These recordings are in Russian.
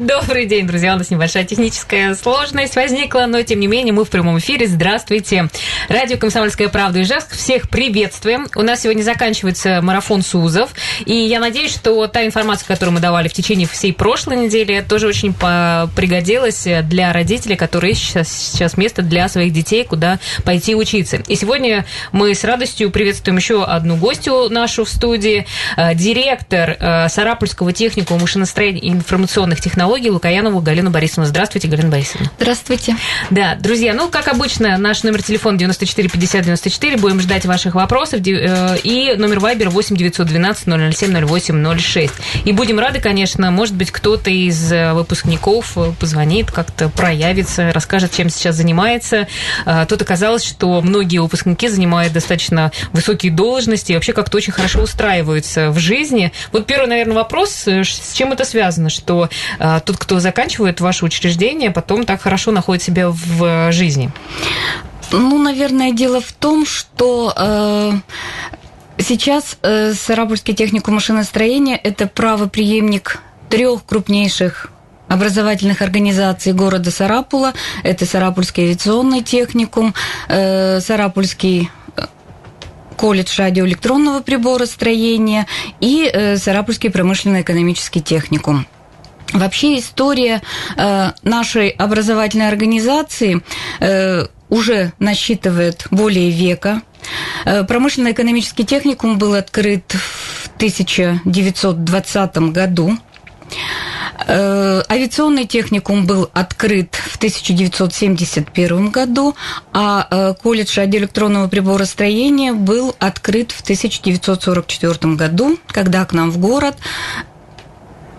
Добрый день, друзья. У нас небольшая техническая сложность возникла, но тем не менее мы в прямом эфире. Здравствуйте. Радио «Комсомольская правда» Ижевск. Всех приветствуем. У нас сегодня заканчивается марафон СУЗов. И я надеюсь, что та информация, которую мы давали в течение всей прошлой недели, тоже очень пригодилась для родителей, которые сейчас, сейчас место для своих детей, куда пойти учиться. И сегодня мы с радостью приветствуем еще одну гостью нашу в студии. Э, директор э, Сарапульского техникума машиностроения и информационных технологий технологий Лукаянову Галину Борисовну. Здравствуйте, Галина Борисовна. Здравствуйте. Да, друзья, ну, как обычно, наш номер телефона 94 50 94. Будем ждать ваших вопросов. Э, и номер Вайбер 8 912 007 08 06. И будем рады, конечно, может быть, кто-то из э, выпускников э, позвонит, как-то проявится, расскажет, чем сейчас занимается. Тут оказалось, что многие выпускники занимают достаточно высокие должности и вообще как-то очень хорошо устраиваются в жизни. Вот первый, наверное, вопрос, с чем это связано, что тот, кто заканчивает ваше учреждение, потом так хорошо находит себя в жизни? Ну, наверное, дело в том, что э, сейчас э, Сарапульский техникум машиностроения – это правоприемник трех крупнейших образовательных организаций города Сарапула. Это Сарапульский авиационный техникум, э, Сарапульский э, колледж радиоэлектронного приборостроения и э, Сарапульский промышленно-экономический техникум. Вообще история э, нашей образовательной организации э, уже насчитывает более века. Э, промышленно-экономический техникум был открыт в 1920 году. Авиационный техникум был открыт в 1971 году, а колледж радиоэлектронного приборостроения был открыт в 1944 году, когда к нам в город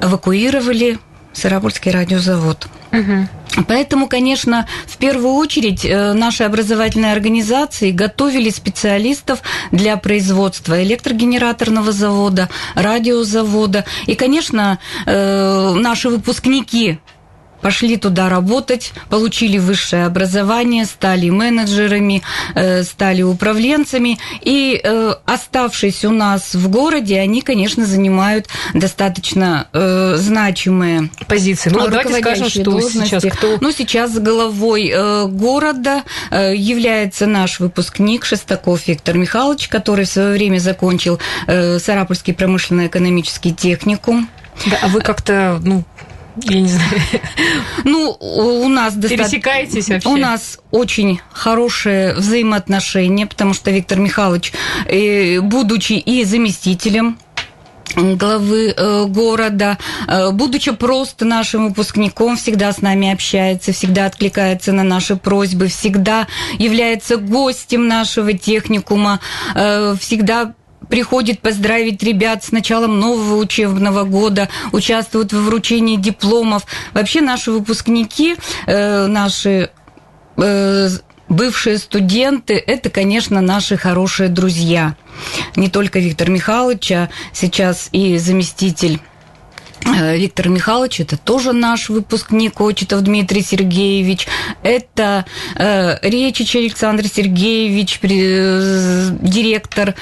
эвакуировали Сарапульский радиозавод. Угу. Поэтому, конечно, в первую очередь э, наши образовательные организации готовили специалистов для производства электрогенераторного завода, радиозавода. И, конечно, э, наши выпускники пошли туда работать, получили высшее образование, стали менеджерами, э, стали управленцами. И э, оставшись у нас в городе, они, конечно, занимают достаточно э, значимые позиции. Ну, давайте скажем, что должности. сейчас кто... Ну, сейчас главой города является наш выпускник Шестаков Виктор Михайлович, который в свое время закончил Сарапульский промышленно-экономический техникум. Да, а вы как-то, ну, я не знаю. Ну, у нас достаточно... Пересекаетесь вообще? У нас очень хорошие взаимоотношения, потому что Виктор Михайлович, э, будучи и заместителем главы э, города, э, будучи просто нашим выпускником, всегда с нами общается, всегда откликается на наши просьбы, всегда является гостем нашего техникума, всегда приходит поздравить ребят с началом нового учебного года, участвуют в вручении дипломов. Вообще наши выпускники, э, наши э, бывшие студенты, это, конечно, наши хорошие друзья. Не только Виктор Михайлович, а сейчас и заместитель э, Виктор Михайлович, это тоже наш выпускник, Очетов Дмитрий Сергеевич, это э, Речич Александр Сергеевич, э, директор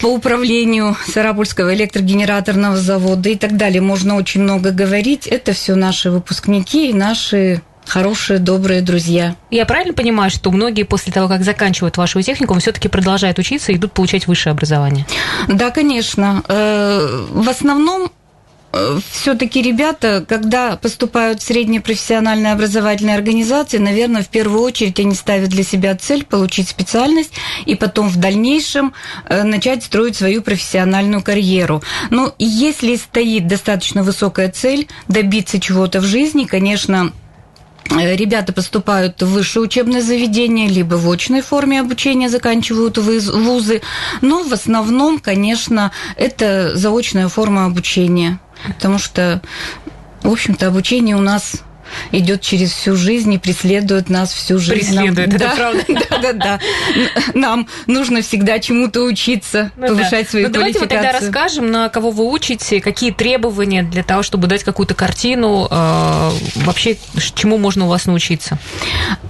по управлению Сарапульского электрогенераторного завода и так далее. Можно очень много говорить. Это все наши выпускники и наши хорошие, добрые друзья. Я правильно понимаю, что многие после того, как заканчивают вашу технику, все-таки продолжают учиться и идут получать высшее образование? Да, конечно. Э, в основном все-таки ребята, когда поступают в средние профессиональные образовательные организации, наверное, в первую очередь они ставят для себя цель получить специальность и потом в дальнейшем э, начать строить свою профессиональную карьеру. Но если стоит достаточно высокая цель добиться чего-то в жизни, конечно, э, Ребята поступают в высшее учебное заведение, либо в очной форме обучения заканчивают вузы, но в основном, конечно, это заочная форма обучения потому что, в общем-то, обучение у нас идет через всю жизнь и преследует нас всю жизнь. Преследует, Нам, это да, правда. Да, да, да. Нам нужно всегда чему-то учиться, Ну повышать да. свою Ну, давайте мы квалификацию. тогда расскажем, на кого вы учите, какие требования для того, чтобы дать какую-то картину, э, вообще чему можно у вас научиться.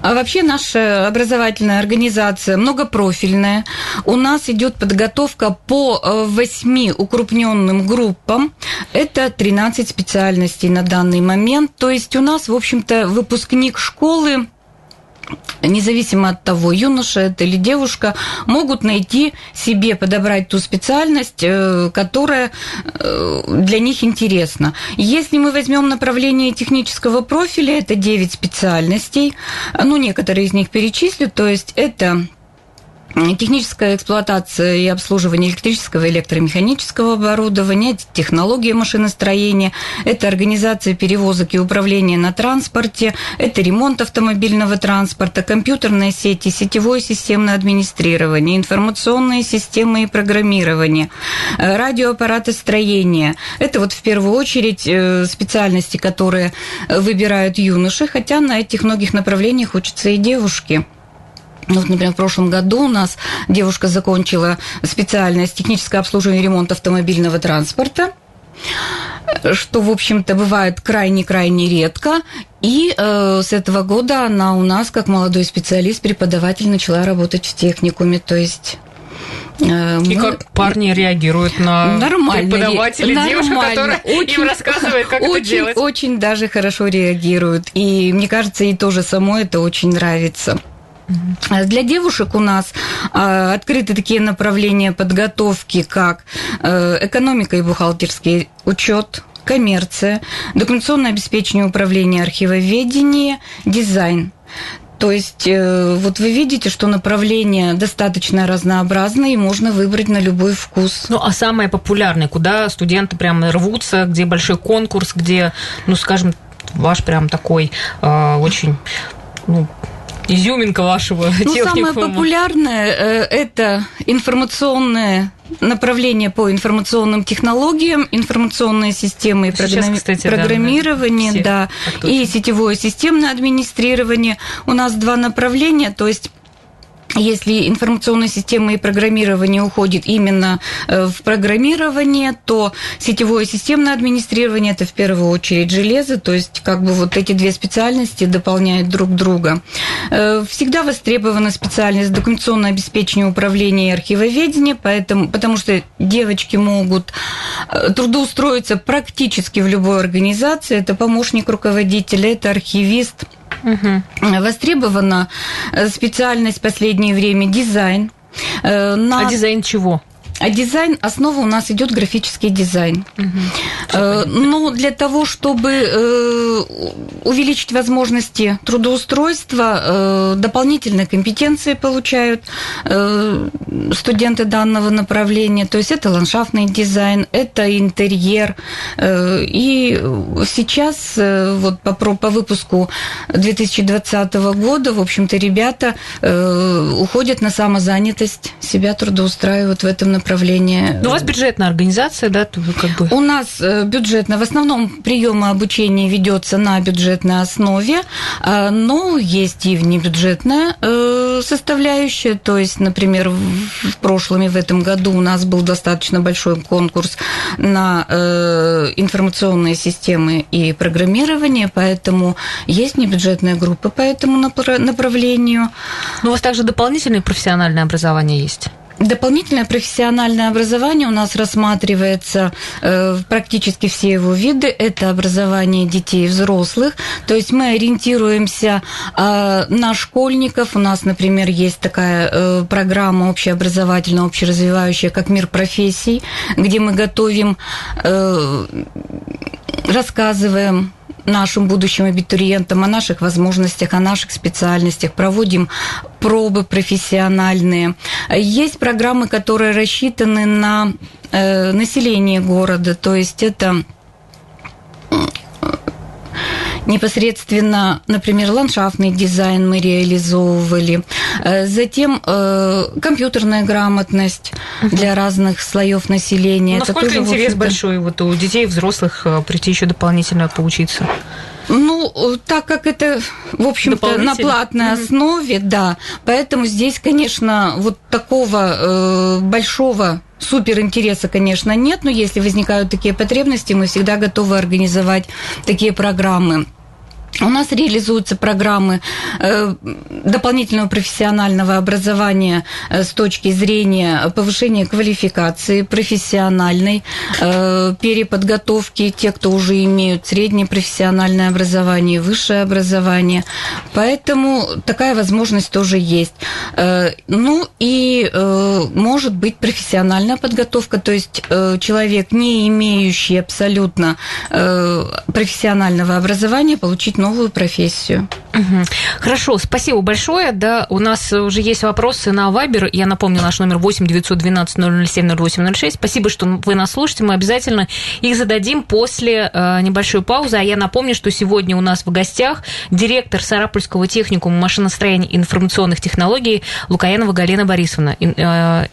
А вообще наша образовательная организация многопрофильная. У нас идет подготовка по э, восьми укрупненным группам. Это 13 специальностей на данный момент. То есть у нас, в общем-то, выпускник школы независимо от того, юноша это или девушка, могут найти себе, подобрать ту специальность, э, которая э, для них интересна. Если мы возьмем направление технического профиля, это 9 специальностей, ну, некоторые из них перечислю, то есть это техническая эксплуатация и обслуживание электрического и электромеханического оборудования, технология машиностроения, это организация перевозок и управления на транспорте, это ремонт автомобильного транспорта, компьютерные сети, сетевое системное администрирование, информационные системы и программирование, э, радиоаппаратостроение. Это вот в первую очередь э, специальности, которые выбирают юноши, хотя на этих многих направлениях учатся и девушки. Ну, Вот, например, в прошлом году у нас девушка закончила специальность техническое обслуживание и ремонт автомобильного транспорта что, в общем-то, бывает крайне-крайне редко. И э, с этого года она у нас, как молодой специалист, преподаватель, начала работать в техникуме. То есть э, И мы- как парни реагируют на Нормально. девушка, нормально. которая им рассказывает, как очень, это делать. Очень даже хорошо реагируют. И мне кажется, ей тоже самой это очень нравится. Для девушек у нас а, открыты такие направления подготовки, как э, экономика и бухгалтерский учет, коммерция, документационное обеспечение управления архивоведение, дизайн. То есть э, вот вы видите, что направление достаточно разнообразное, и можно выбрать на любой вкус. Ну, а самое популярное, куда студенты прям рвутся, где большой конкурс, где, ну, скажем, ваш прям такой э, очень, ну, изюминка вашего Ну, самое техникума. популярное э, это информационное направление по информационным технологиям, информационные системы и программи- кстати, да, программирование, да, так точно. и сетевое системное администрирование. У нас два направления, то есть если информационная система и программирование уходит именно э, в программирование, то сетевое системное администрирование это в первую очередь железо, то есть как бы вот эти две специальности дополняют друг друга. Э, Всегда востребована специальность документационное обеспечение управления и архивоведения, поэтому, потому что девочки могут э, трудоустроиться практически в любой организации. Это помощник руководителя, это архивист, Мгм. Востребована специальность в последнее время дизайн. Э, На... А дизайн чего? А дизайн, основа у нас идет графический дизайн. Э, Но для того, чтобы э, увеличить возможности трудоустройства, э, дополнительные компетенции получают студенты данного направления. То есть это ландшафтный дизайн, это интерьер. И сейчас вот по, по выпуску 2020 года, в общем-то, ребята уходят на самозанятость, себя трудоустраивают в этом направлении. Ну, у вас бюджетная организация, да, как бы... У нас э, бюджетно, в основном приемы обучения ведется на бюджетной основе, а, но есть и внебюджетная э, составляющая. То есть, например, в прошлом и в этом году у нас был достаточно большой конкурс на э, информационные системы и программирование, поэтому есть внебюджетная группа по этому напра- направлению. Ну, у вас также дополнительное профессиональное образование есть? Дополнительное профессиональное образование у нас рассматривается э, практически все его виды. Это образование детей и взрослых. То есть мы ориентируемся э, на школьников. У нас, например, есть такая э, программа общеобразовательная, общеразвивающая, как «Мир профессий», где мы готовим, э, рассказываем нашим будущим абитуриентам о наших возможностях, о наших специальностях, проводим пробы профессиональные. Есть программы, которые рассчитаны на э, население города, то есть это непосредственно, например, ландшафтный дизайн мы реализовывали, Э, затем э, компьютерная грамотность для разных слоев населения. Насколько тоже, интерес большой вот у детей и взрослых э, прийти еще дополнительно поучиться? Ну, так как это, в общем-то, на платной основе, да, поэтому здесь, конечно, вот такого э, большого супер интереса, конечно, нет, но если возникают такие потребности, мы всегда готовы организовать такие программы. У нас реализуются программы э, дополнительного профессионального образования э, с точки зрения повышения квалификации профессиональной, э, переподготовки тех, кто уже имеют среднее профессиональное образование, высшее образование. Поэтому такая возможность тоже есть. Ну и может быть профессиональная подготовка, то есть человек, не имеющий абсолютно профессионального образования, получить новую профессию. Угу. Хорошо, спасибо большое. Да, у нас уже есть вопросы на Вайбер. Я напомню, наш номер 8 912 007 0806. Спасибо, что вы нас слушаете. Мы обязательно их зададим после э, небольшой паузы. А я напомню, что сегодня у нас в гостях директор Сарапульского техникума машиностроения и информационных технологий Лукаянова Галина Борисовна. Э,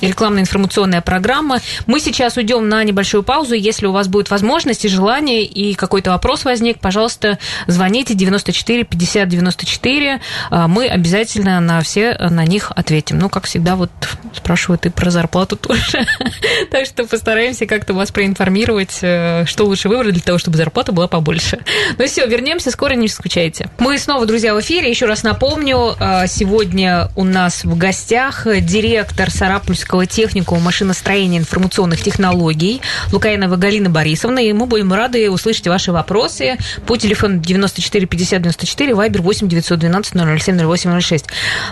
рекламно-информационная программа. Мы сейчас уйдем на небольшую паузу. Если у вас будет возможность и желание, и какой-то вопрос возник, пожалуйста, звоните 94 50 94. Мы обязательно на все на них ответим. Ну, как всегда, вот спрашивают и про зарплату тоже. так что постараемся как-то вас проинформировать, э, что лучше выбрать для того, чтобы зарплата была побольше. Ну все, вернемся, скоро не скучайте. Мы снова, друзья, в эфире. Еще раз напомню, э, сегодня у нас в гостях директор Сарапульского Московского техникума машиностроения информационных технологий Лукаянова Галина Борисовна. И мы будем рады услышать ваши вопросы по телефону 94 50 94, вайбер 8 912 007 08 06.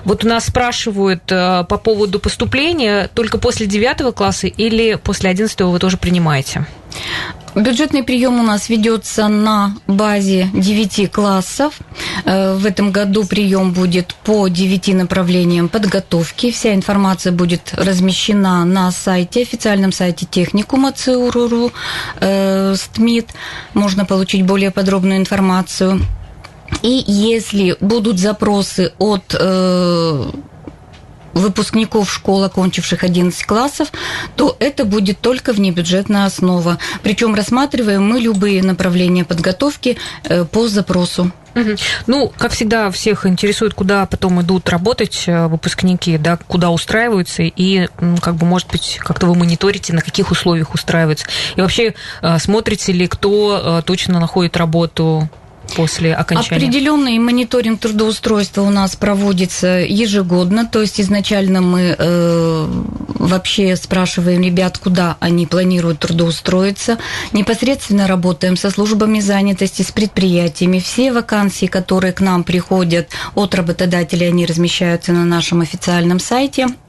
Вот у нас спрашивают э, по поводу поступления только после 9 класса или после 11 вы тоже принимаете? Бюджетный прием у нас ведется на базе 9 классов. Э, в этом году прием будет по 9 направлениям подготовки. Вся информация будет размещена на сайте, официальном сайте техникума ЦУРУРУ, э, СТМИД. Можно получить более подробную информацию. И если будут запросы от э, выпускников школ, окончивших 11 классов, то это будет только внебюджетная основа. Причем рассматриваем мы любые направления подготовки э, по запросу. Ну, как всегда, всех интересует, куда потом идут работать э, выпускники, да, куда устраиваются, и, как бы, может быть, как-то вы мониторите, на каких условиях устраиваются. И вообще, э, смотрите ли, кто точно находит работу после окончания? Определенный мониторинг трудоустройства у нас проводится ежегодно, то есть изначально мы э, вообще спрашиваем ребят, куда они планируют трудоустроиться, непосредственно работаем со службами занятости, с предприятиями. Все вакансии, которые к нам приходят от работодателей, они размещаются на нашем официальном сайте –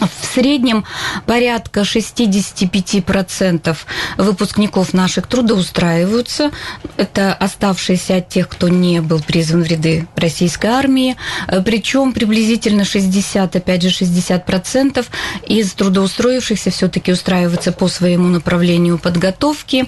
в среднем порядка 65% выпускников наших трудоустраиваются. Это оставшиеся от тех, кто не был призван в ряды российской армии. Причем приблизительно 60, опять же, 60% из трудоустроившихся все-таки устраиваются по своему направлению подготовки.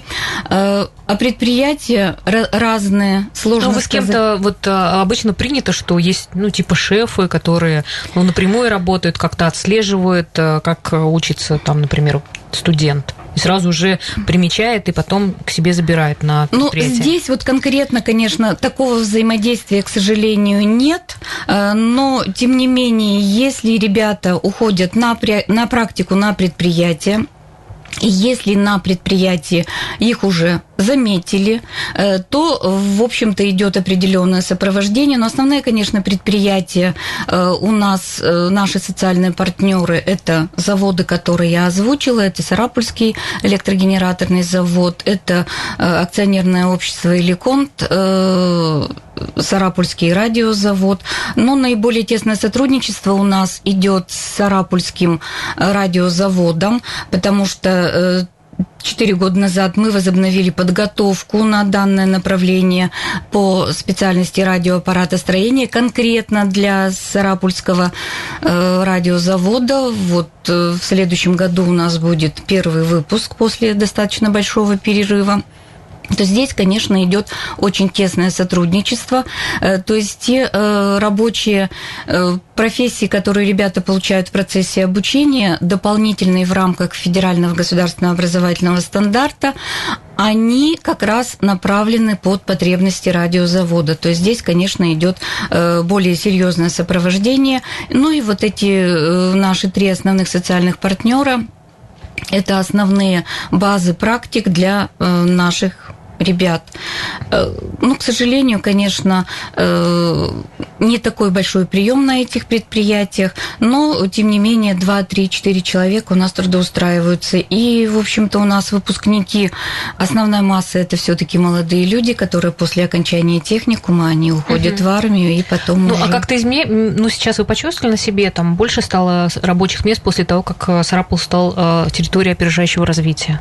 Э, а предприятия разные, сложно Но вы с кем-то, вот а, обычно принято, что есть, ну, типа шефы, которые ну, напрямую работают, как-то отслеживают, а, как учится там, например, студент и сразу уже примечает и потом к себе забирает на ну, предприятие. Ну, здесь вот конкретно, конечно, такого взаимодействия, к сожалению, нет, а, но, тем не менее, если ребята уходят на, на практику на предприятие, если на предприятии их уже заметили, э, то, в общем-то, идет определенное сопровождение. Но основные, конечно, предприятия э, у нас, э, наши социальные партнеры, это заводы, которые я озвучила, это Сарапульский электрогенераторный завод, это акционерное общество «Эликонт», Сарапульский радиозавод. Но наиболее тесное сотрудничество у нас идет с Сарапульским радиозаводом, потому что Четыре года назад мы возобновили подготовку на данное направление по специальности радиоаппаратостроения конкретно для Сарапульского э, радиозавода. Вот э, в следующем году у нас будет первый выпуск после достаточно большого перерыва то здесь, конечно, идет очень тесное сотрудничество. Э, то есть те э, рабочие э, профессии, которые ребята получают в процессе обучения, дополнительные в рамках федерального государственного образовательного стандарта, они как раз направлены под потребности радиозавода. То есть здесь, конечно, идет более серьезное сопровождение. Ну и вот эти наши три основных социальных партнера это основные базы практик для наших ребят. Э, ну, к сожалению, конечно, э, не такой большой прием на этих предприятиях, но, тем не менее, 2, 3, 4 человека у нас трудоустраиваются. И, в общем-то, у нас выпускники, основная масса это все-таки молодые люди, которые после окончания техникума, они уходят угу. в армию и потом Ну, уже... а как-то изме... Ну, сейчас вы почувствовали на себе, там больше стало рабочих мест после того, как э, Сарапул стал территорией опережающего развития?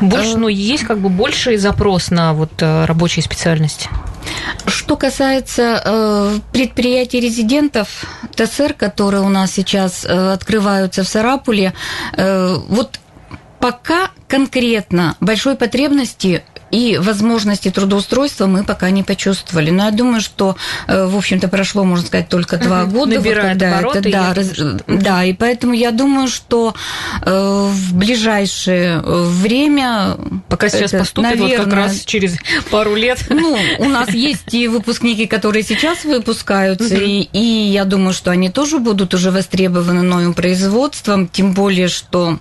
Больше, ну, есть как бы больший запрос на вот э, рабочие специальности. Что касается э, предприятий резидентов ТСР, которые у нас сейчас э, открываются в Сарапуле, э, вот пока конкретно большой потребности и возможности трудоустройства мы пока не почувствовали. Но я думаю, что, э, в общем-то, прошло, можно сказать, только два угу. года. Набирает вот, обороты. Это, да, раз, да, и поэтому я думаю, что э, в ближайшее время... Пока сейчас это, поступит, наверное, вот как раз через пару лет. Ну, у нас есть и выпускники, которые сейчас выпускаются, угу. и, и я думаю, что они тоже будут уже востребованы новым производством, тем более, что Э,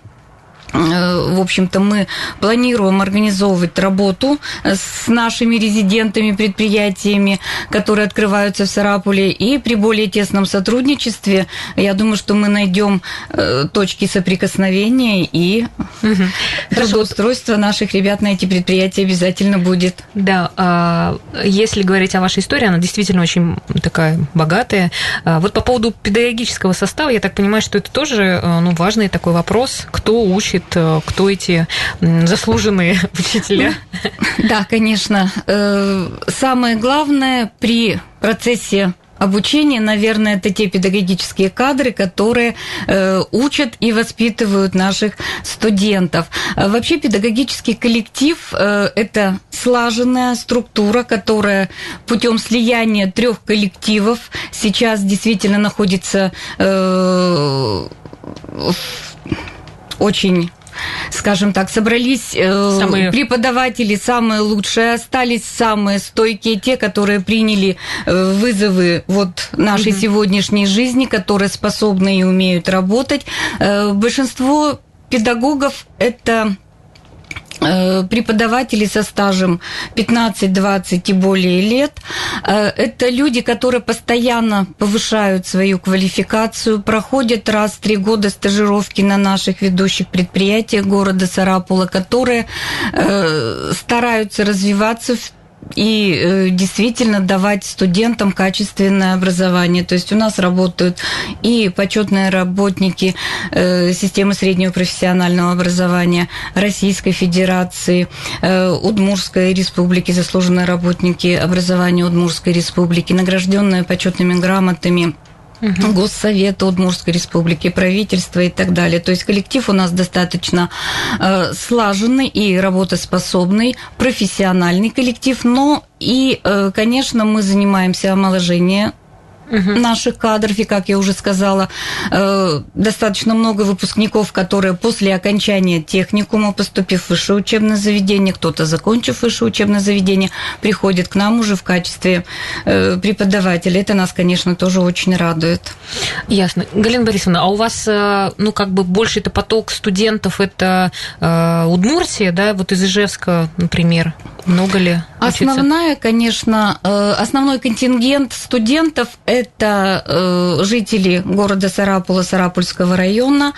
в общем-то, мы планируем организовывать работу с нашими резидентами, предприятиями, которые открываются в Сарапуле, и при более тесном сотрудничестве, я думаю, что мы найдем э, точки соприкосновения и угу. трудоустройство наших ребят на эти предприятия обязательно будет. Да, а, если говорить о вашей истории, она действительно очень такая богатая. А, вот по поводу педагогического состава, я так понимаю, что это тоже э, ну, важный такой вопрос, кто учит учит, э, кто эти заслуженные учителя? Да, конечно. Э, самое главное при процессе обучения, наверное, это те педагогические кадры, которые э, учат и воспитывают наших студентов. Вообще педагогический коллектив это слаженная структура, которая путем слияния трех коллективов сейчас действительно находится в очень скажем так, собрались э, самые... преподаватели самые лучшие, остались самые стойкие, те, которые приняли э, вызовы вот нашей угу. сегодняшней жизни, которые способны и умеют работать. Э, большинство педагогов это преподаватели со стажем 15-20 и более лет. Э, это люди, которые постоянно повышают свою квалификацию, проходят раз в три года стажировки на наших ведущих предприятиях города Сарапула, которые э, стараются развиваться в и э, действительно давать студентам качественное образование. То есть у нас работают и почетные работники э, системы среднего профессионального образования Российской Федерации, э, Удмурской Республики, заслуженные работники образования Удмурской Республики, награжденные почетными грамотами угу. Госсовета Удмуртской Республики, правительства и так далее. То есть коллектив у нас достаточно э, слаженный и работоспособный, профессиональный коллектив, но и, э, конечно, мы занимаемся омоложением угу. наших кадров, и, как я уже сказала, э, достаточно много выпускников, которые после окончания техникума, поступив в высшее учебное заведение, кто-то закончив высшее учебное заведение, приходит к нам уже в качестве э, преподавателя. Это нас, конечно, тоже очень радует. Ясно. Галина Борисовна, а у вас, э, ну, как бы больше это поток студентов, это Удмуртия, да, вот из Ижевска, например? Много ли? Учится? Основная, конечно, основной контингент студентов – это э, жители города Сарапула, Сарапульского района.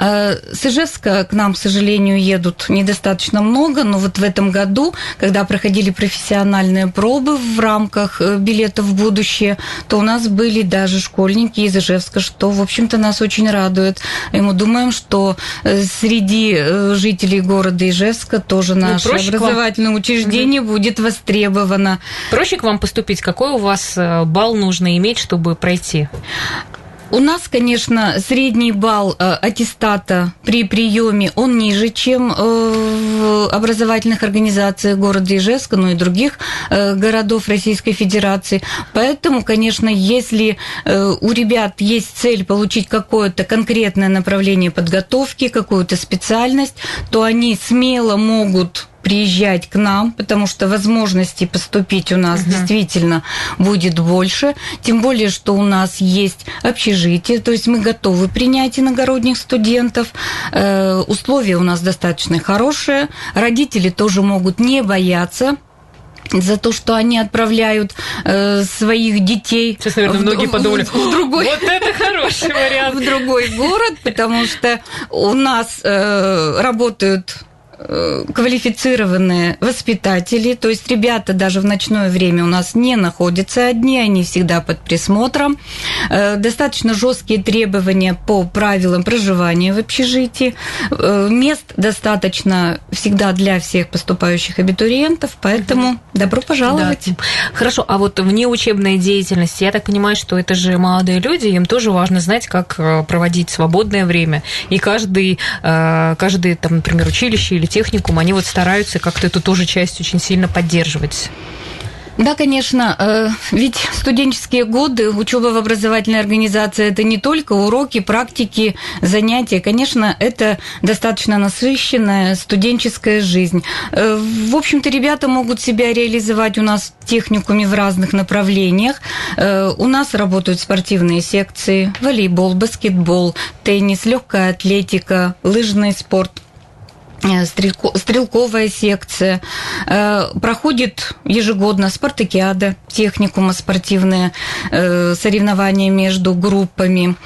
Э, с Ижевска к нам, к сожалению, едут недостаточно много, но вот в этом году, когда проходили профессиональные пробы в рамках э, билетов в будущее, то у нас были даже школьники из Ижевска, что, в общем-то, нас очень радует. И мы думаем, что э, среди э, жителей города Ижевска тоже ну, наше образовательное вам... учреждение угу. будет востребовано. Проще к вам поступить? Какой у вас балл нужно иметь, чтобы пройти? У нас, конечно, средний балл э, аттестата при приеме, он ниже, чем э, в образовательных организациях города Ижевска, ну и других э, городов Российской Федерации. Поэтому, конечно, если у ребят есть цель получить какое-то конкретное направление подготовки, какую-то специальность, то они смело могут приезжать к нам, потому что возможностей поступить у нас угу. действительно будет больше. Тем более, что у нас есть общежитие, то есть мы готовы принять иногородних студентов. Э, условия у нас достаточно хорошие. Родители тоже могут не бояться за то, что они отправляют э, своих детей. Сейчас, наверное, многие подумали, в, в другой, вот это хороший вариант. В другой город, потому что у нас э, работают квалифицированные воспитатели, то есть ребята даже в ночное время у нас не находятся одни, они всегда под присмотром. Э, достаточно жесткие требования по правилам проживания в общежитии. Э, мест достаточно всегда для всех поступающих абитуриентов, поэтому добро пожаловать. Да. Хорошо, а вот вне учебной деятельности, я так понимаю, что это же молодые люди, им тоже важно знать, как проводить свободное время. И каждый, каждый там, например, училище или или техникум, они вот стараются как-то эту тоже часть очень сильно поддерживать. Да, конечно, э, ведь студенческие годы, учеба в образовательной организации – это не только уроки, практики, занятия. Конечно, это достаточно насыщенная студенческая жизнь. Э, в общем-то, ребята могут себя реализовать у нас техникуме в разных направлениях. Э, у нас работают спортивные секции, волейбол, баскетбол, теннис, легкая атлетика, лыжный спорт – Э, стрелковая секция. Э, проходит ежегодно спартакиада, техникума, спортивные э, соревнования между группами.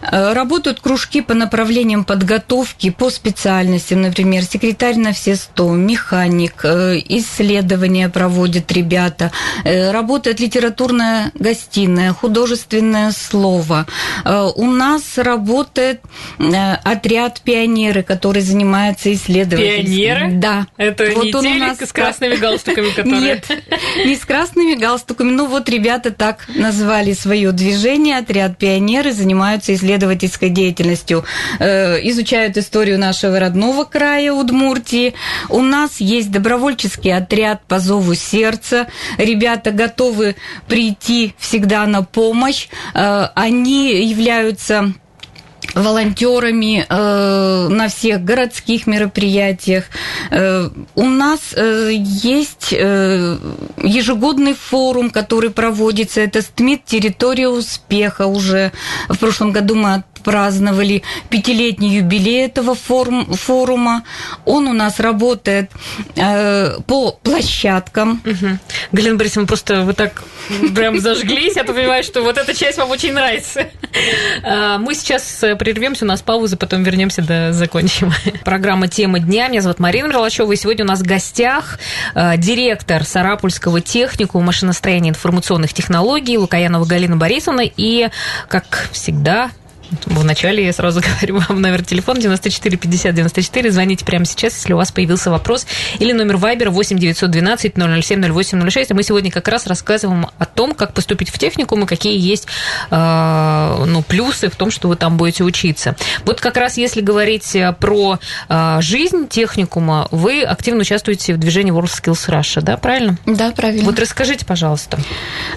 Работают кружки по направлениям подготовки по специальностям, например, секретарь на все сто, механик, исследования проводят ребята. Работает литературная гостиная, художественное слово. У нас работает отряд пионеры, который занимается исследованием исследовательским. Пионеры? Да. Это вот не он у нас с красными галстуками, которые... Нет, не с красными галстуками. Ну вот ребята так назвали свое движение. Отряд пионеры занимаются исследовательской деятельностью. Э, изучают историю нашего родного края Удмуртии. У нас есть добровольческий отряд по зову сердца. Ребята готовы прийти всегда на помощь. Э, они являются волонтерами э, на всех городских мероприятиях. Э, у нас э, есть э, ежегодный форум, который проводится. Это СТМИТ «Территория успеха» уже. В прошлом году мы праздновали пятилетний юбилей этого форум, форума. Он у нас работает э, по площадкам. Угу. Галина Борисовна, просто вы так прям зажглись. Я понимаю, что вот эта часть вам очень нравится. А, мы сейчас прервемся, у нас пауза, потом вернемся, да закончим. Программа «Тема дня». Меня зовут Марина Мерлачева, и сегодня у нас в гостях э, директор Сарапульского техникума машиностроения информационных технологий Лукаянова Галина Борисовна и, как всегда, Вначале я сразу говорю вам номер телефона 94 50 94. Звоните прямо сейчас, если у вас появился вопрос. Или номер Вайбера 8 912 007 0806. мы сегодня как раз рассказываем о том, как поступить в техникум и какие есть э, ну, плюсы в том, что вы там будете учиться. Вот как раз если говорить про э, жизнь техникума, вы активно участвуете в движении WorldSkills Russia, да, правильно? Да, правильно. Вот расскажите, пожалуйста.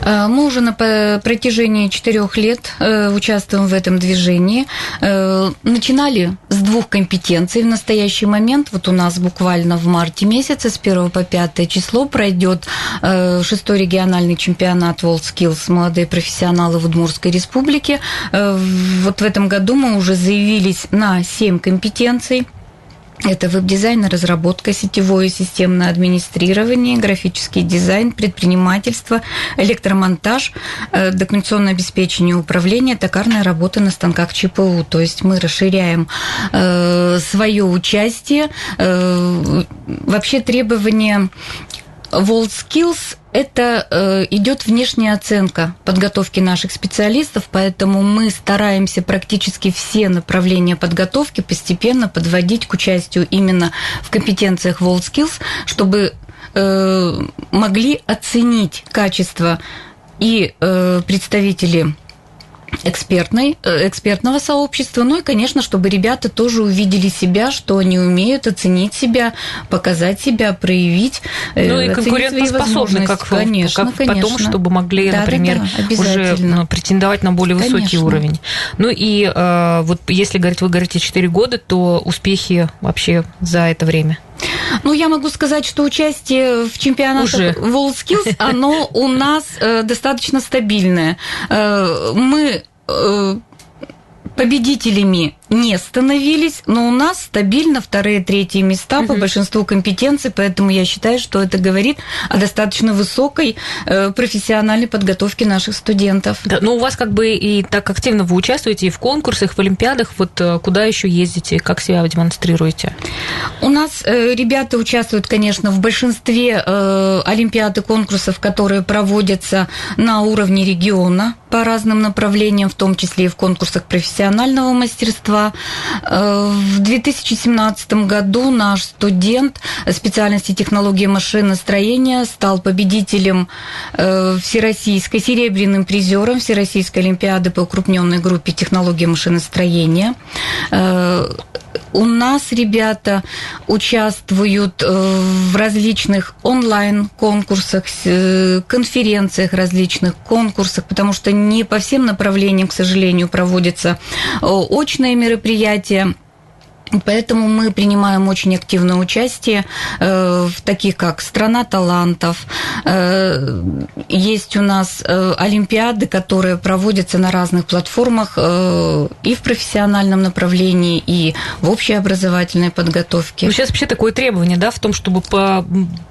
Э, мы уже на протяжении четырех лет э, участвуем в этом движении движении. Э, начинали с двух компетенций. В настоящий момент, вот у нас буквально в марте месяце, с 1 по 5 число, пройдет э, шестой региональный чемпионат WorldSkills «Молодые профессионалы в Удмуртской республике». Э, вот в этом году мы уже заявились на 7 компетенций – это веб-дизайн, разработка, сетевое системное администрирование, графический дизайн, предпринимательство, электромонтаж, э, документационное обеспечение управления, токарная работа на станках ЧПУ. То есть мы расширяем э, свое участие. Э, вообще требования WorldSkills это э, идет внешняя оценка подготовки наших специалистов, поэтому мы стараемся практически все направления подготовки постепенно подводить к участию именно в компетенциях WorldSkills, чтобы э, могли оценить качество и э, представители экспертной, э, экспертного сообщества, ну и, конечно, чтобы ребята тоже увидели себя, что они умеют оценить себя, показать себя, проявить. Э, ну и конкурентоспособны, как, конечно, как конечно. потом, чтобы могли, да, например, да, да, уже претендовать на более конечно. высокий уровень. Ну и э, вот если говорить, вы говорите 4 года, то успехи вообще за это время? Ну, я могу сказать, что участие в чемпионатах Уже. WorldSkills, оно у нас э, достаточно стабильное. Э, мы э, победителями не становились, но у нас стабильно вторые, третьи места угу. по большинству компетенций, поэтому я считаю, что это говорит о достаточно высокой э, профессиональной подготовке наших студентов. Да, но у вас как бы и так активно вы участвуете и в конкурсах, в олимпиадах, вот э, куда еще ездите, как себя демонстрируете? У нас э, ребята участвуют, конечно, в большинстве э, олимпиад и конкурсов, которые проводятся на уровне региона по разным направлениям, в том числе и в конкурсах профессионального мастерства, Э, в 2017 году наш студент специальности технологии машиностроения стал победителем э, всероссийской, серебряным призером Всероссийской Олимпиады по укрупненной группе технологии машиностроения. Э, у нас ребята участвуют в различных онлайн-конкурсах, конференциях различных конкурсах, потому что не по всем направлениям, к сожалению, проводятся очные мероприятия, мероприятия. Поэтому мы принимаем очень активное участие э, в таких, как «Страна талантов». Э, есть у нас э, олимпиады, которые проводятся на разных платформах и в профессиональном направлении, и в общеобразовательной подготовке. Ну, сейчас вообще такое требование, да, в том, чтобы по...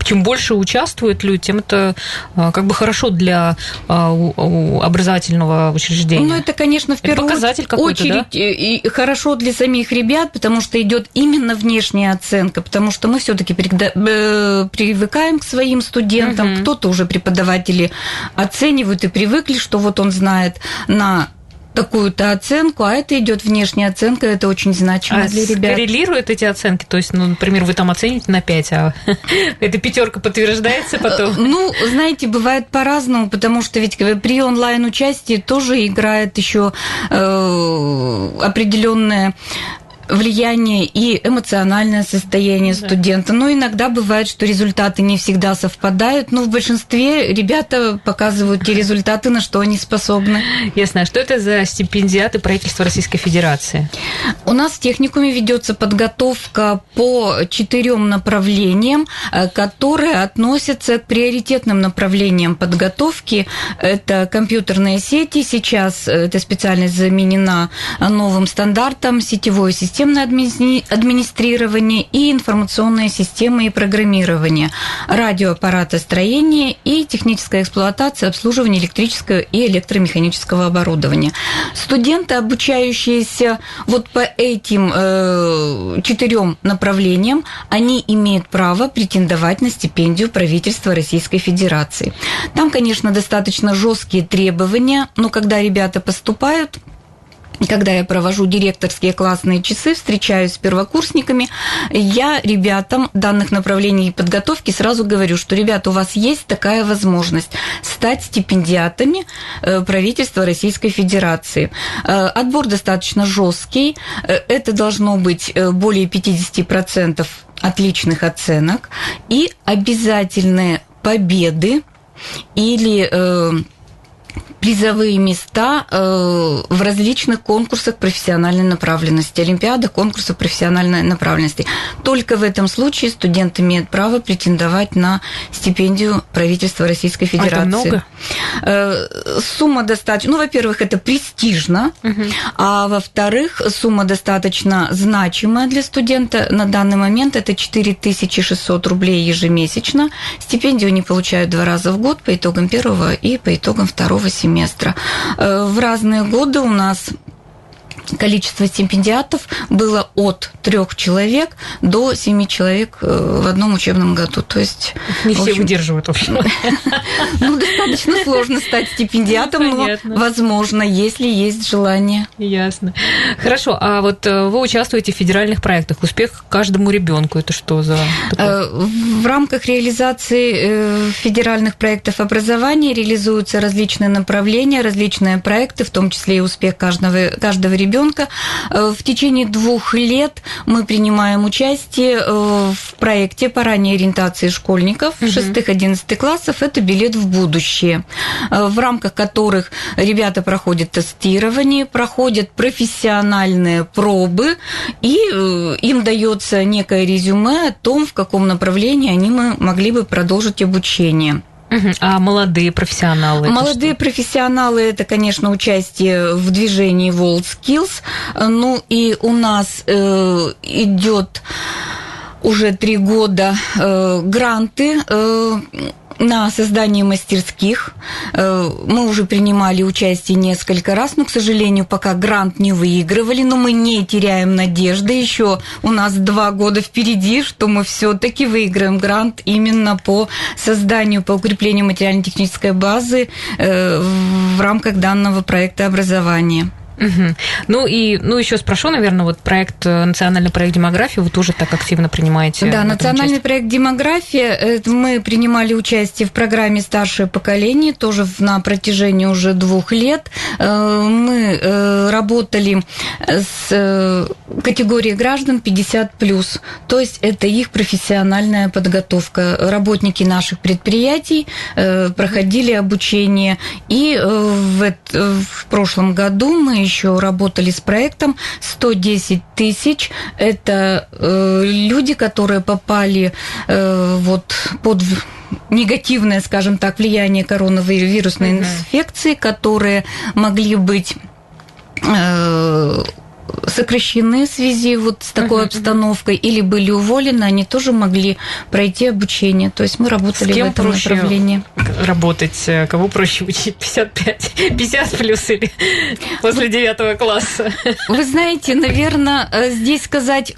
чем больше участвуют люди, тем это как бы хорошо для образовательного учреждения. Ну, это, конечно, в первую показатель очередь да? и хорошо для самих ребят, потому что что идет именно внешняя оценка, потому что мы все-таки э, привыкаем к своим студентам, угу. кто-то уже преподаватели оценивают и привыкли, что вот он знает на такую-то оценку, а это идет внешняя оценка, это очень значимо а для ребят. коррелируют эти оценки? То есть, ну, например, вы там оцените на 5, а эта пятерка подтверждается потом? Ну, знаете, бывает по-разному, потому что ведь при онлайн-участии тоже играет еще э, определенная влияние и эмоциональное состояние да. студента. Но иногда бывает, что результаты не всегда совпадают, но в большинстве ребята показывают те результаты, на что они способны. Ясно. А что это за стипендиаты правительства Российской Федерации? У нас в техникуме ведется подготовка по четырем направлениям, э, которые относятся к приоритетным направлениям подготовки. Это компьютерные сети. Сейчас эта специальность заменена новым стандартом сетевой системы системное администрирование и информационные системы и программирование, радиоаппаратостроение и техническая эксплуатация, обслуживание электрического и электромеханического оборудования. Студенты, обучающиеся вот по этим э, четырем направлениям, они имеют право претендовать на стипендию правительства Российской Федерации. Там, конечно, достаточно жесткие требования, но когда ребята поступают, когда я провожу директорские классные часы, встречаюсь с первокурсниками, я ребятам данных направлений подготовки сразу говорю, что, ребята, у вас есть такая возможность стать стипендиатами э, правительства Российской Федерации. Э, отбор достаточно жесткий, э, это должно быть более 50% отличных оценок и обязательные победы или призовые места э, в различных конкурсах профессиональной направленности, олимпиадах, конкурсах профессиональной направленности. Только в этом случае студент имеет право претендовать на стипендию правительства Российской Федерации. А это много? Э, сумма достаточно, ну, во-первых, это престижно, угу. а во-вторых, сумма достаточно значимая для студента. На данный момент это 4600 рублей ежемесячно. Стипендию они получают два раза в год по итогам первого и по итогам второго семестра семестра. Э, в разные годы у нас количество стипендиатов было от трех человек до семи человек э, в одном учебном году. То есть не все общем, удерживают, в общем. Ну, достаточно сложно стать стипендиатом, но возможно, если есть желание. Ясно. Хорошо, а вот э, вы участвуете в федеральных проектах «Успех каждому ребенку». Это что за... Э, в рамках реализации федеральных проектов образования реализуются различные направления, различные проекты, в том числе и «Успех каждого, каждого ребенка ребенка. Э, в течение двух лет мы принимаем участие э, в проекте по ранней ориентации школьников угу. 6-11 классов. Это билет в будущее, э, в рамках которых ребята проходят тестирование, проходят профессиональные пробы, и им дается некое резюме о том, в каком направлении они могли бы продолжить обучение. А молодые профессионалы? Молодые профессионалы это, конечно, участие в движении World Skills. Ну и у нас э, идет уже три года э, гранты э, на создание мастерских. Э, мы уже принимали участие несколько раз, но, к сожалению, пока грант не выигрывали, но мы не теряем надежды. Еще у нас два года впереди, что мы все-таки выиграем грант именно по созданию, по укреплению материально-технической базы э, в рамках данного проекта образования. Угу. Ну и ну еще спрошу, наверное, вот проект э, национальный проект демографии вы тоже так активно принимаете. Да, национальный участие? проект демография мы принимали участие в программе старшее поколение тоже на протяжении уже двух лет. Э, мы э, работали с категорией граждан 50 плюс, то есть это их профессиональная подготовка. Работники наших предприятий проходили обучение и в, в прошлом году мы еще работали с проектом 110 тысяч. Это э, люди, которые попали э, вот под негативное, скажем так, влияние коронавирусной mm-hmm. инфекции, которые могли быть э, сокращены в связи вот с такой uh-huh. обстановкой или были уволены, они тоже могли пройти обучение. То есть мы работали с кем в этом проще направлении. Работать, кого проще учить 55, 50 плюс или после девятого класса? Вы знаете, наверное, э, здесь сказать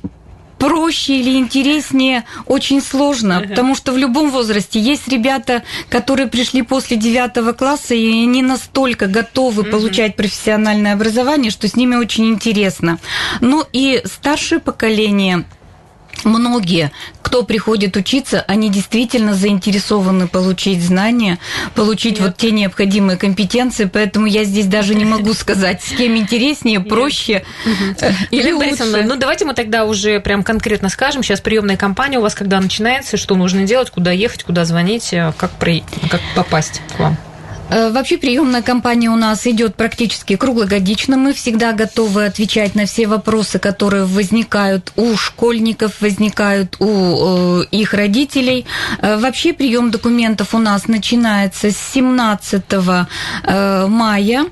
проще или интереснее очень сложно, uh-huh. потому что в любом возрасте есть ребята, которые пришли после девятого класса, и они настолько готовы uh-huh. получать профессиональное образование, что с ними очень интересно. Ну и старшее поколение многие, кто приходит учиться, они действительно заинтересованы получить знания, получить Нет. вот те необходимые компетенции, поэтому я здесь даже не могу сказать, с кем интереснее, проще или лучше. Ну, давайте мы тогда уже прям конкретно скажем, сейчас приемная кампания у вас когда начинается, что нужно делать, куда ехать, куда звонить, э, как, при... как попасть к вам? Э, вообще приемная кампания у нас идет практически круглогодично. Мы всегда готовы отвечать на все вопросы, которые возникают у школьников, возникают у э, их родителей. Э, вообще прием документов у нас начинается с 17 мая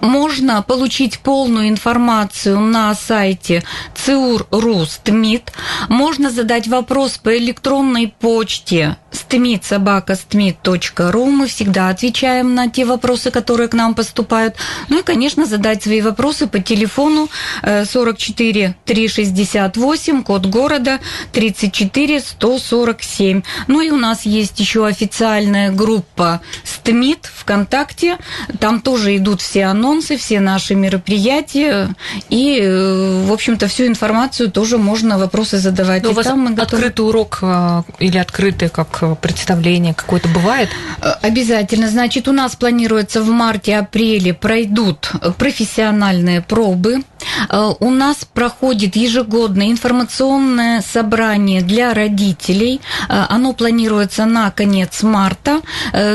можно получить полную информацию на сайте ЦИУР.РУСТМИД. Можно задать вопрос по электронной почте stmit.собака.stmit.ru. Мы всегда отвечаем на те вопросы, которые к нам поступают. Ну и, конечно, задать свои вопросы по телефону 44 368, код города 34 147. Ну и у нас есть еще официальная группа СТМИТ ВКонтакте. Там тоже идут все анонсы, все наши мероприятия. И, э, в общем-то, всю информацию тоже можно вопросы задавать. Но и у вас там мы готовы... открытый урок э, или открытый как представление какое-то бывает? Э, обязательно. Значит, у нас планируется в марте-апреле пройдут профессиональные пробы. Э, у нас проходит ежегодное информационное собрание для родителей. Э, оно планируется на конец марта,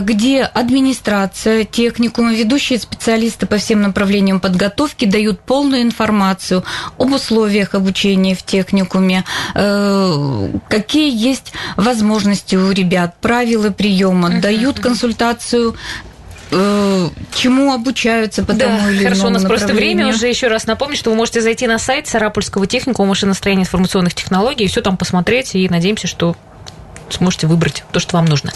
где администрация, техникумы, ведущие специалисты по всем направлениям подготовки дают полную информацию об условиях обучения в техникуме, какие есть возможности у ребят, правила приема, дают консультацию э, чему обучаются по да, тому или хорошо, у нас просто время уже еще раз напомню, что вы можете зайти на сайт Сарапульского техникума машиностроения информационных технологий и все там посмотреть, и надеемся, что сможете выбрать то, что вам нужно.